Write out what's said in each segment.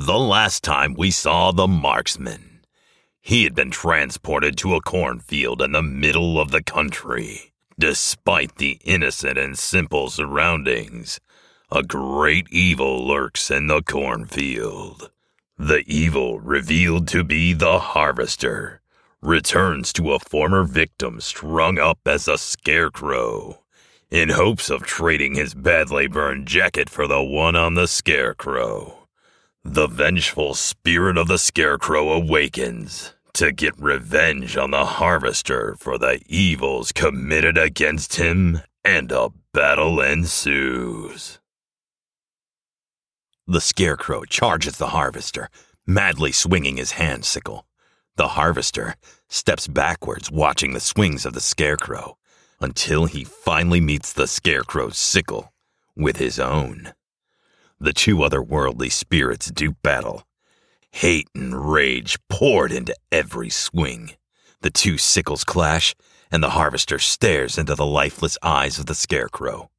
The last time we saw the marksman, he had been transported to a cornfield in the middle of the country. Despite the innocent and simple surroundings, a great evil lurks in the cornfield. The evil, revealed to be the harvester, returns to a former victim strung up as a scarecrow in hopes of trading his badly burned jacket for the one on the scarecrow. The vengeful spirit of the scarecrow awakens to get revenge on the harvester for the evils committed against him, and a battle ensues. The scarecrow charges the harvester, madly swinging his hand sickle. The harvester steps backwards, watching the swings of the scarecrow until he finally meets the scarecrow's sickle with his own. The two otherworldly spirits do battle. Hate and rage poured into every swing. The two sickles clash, and the harvester stares into the lifeless eyes of the scarecrow.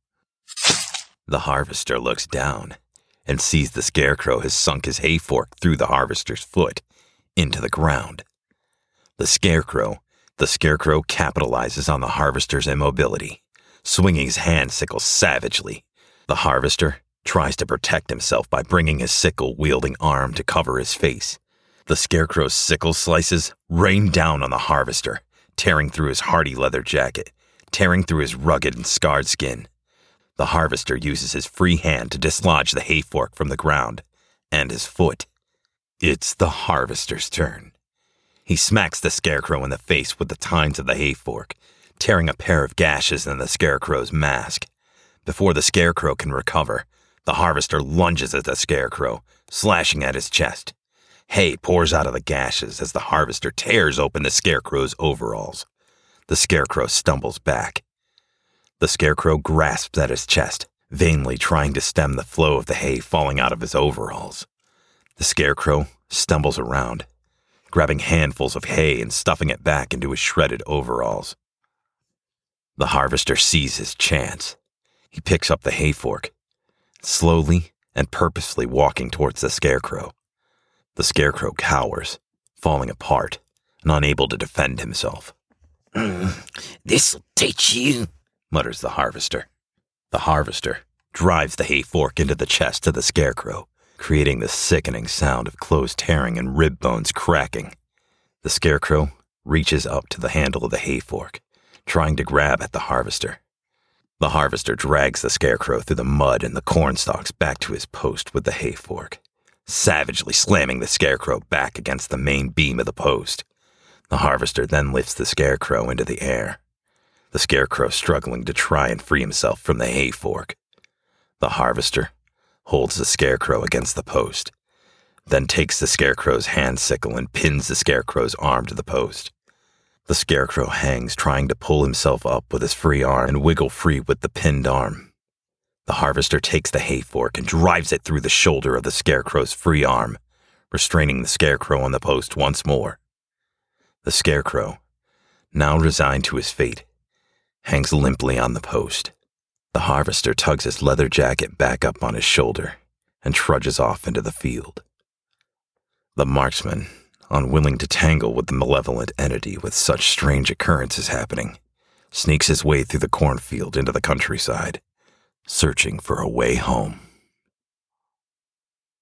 The harvester looks down and sees the scarecrow has sunk his hay fork through the harvester's foot into the ground. The scarecrow the scarecrow capitalizes on the harvester's immobility, swinging his hand sickle savagely. The harvester tries to protect himself by bringing his sickle wielding arm to cover his face. The scarecrow's sickle slices rain down on the harvester, tearing through his hardy leather jacket, tearing through his rugged and scarred skin. The harvester uses his free hand to dislodge the hay fork from the ground and his foot. It's the harvester's turn. He smacks the scarecrow in the face with the tines of the hay fork, tearing a pair of gashes in the scarecrow's mask. Before the scarecrow can recover, the harvester lunges at the scarecrow, slashing at his chest. Hay pours out of the gashes as the harvester tears open the scarecrow's overalls. The scarecrow stumbles back. The scarecrow grasps at his chest, vainly trying to stem the flow of the hay falling out of his overalls. The scarecrow stumbles around, grabbing handfuls of hay and stuffing it back into his shredded overalls. The harvester sees his chance. He picks up the hay fork, slowly and purposefully walking towards the scarecrow. The scarecrow cowers, falling apart and unable to defend himself. This'll teach you, mutters the harvester. The harvester drives the hay fork into the chest of the scarecrow creating the sickening sound of clothes tearing and rib bones cracking. The scarecrow reaches up to the handle of the hay fork, trying to grab at the harvester. The harvester drags the scarecrow through the mud and the cornstalks back to his post with the hay fork, savagely slamming the scarecrow back against the main beam of the post. The harvester then lifts the scarecrow into the air, the scarecrow struggling to try and free himself from the hay fork. The harvester holds the scarecrow against the post, then takes the scarecrow's hand sickle and pins the scarecrow's arm to the post. The scarecrow hangs, trying to pull himself up with his free arm and wiggle free with the pinned arm. The harvester takes the hay fork and drives it through the shoulder of the scarecrow's free arm, restraining the scarecrow on the post once more. The scarecrow, now resigned to his fate, hangs limply on the post. The harvester tugs his leather jacket back up on his shoulder and trudges off into the field. The marksman, unwilling to tangle with the malevolent entity with such strange occurrences happening, sneaks his way through the cornfield into the countryside, searching for a way home.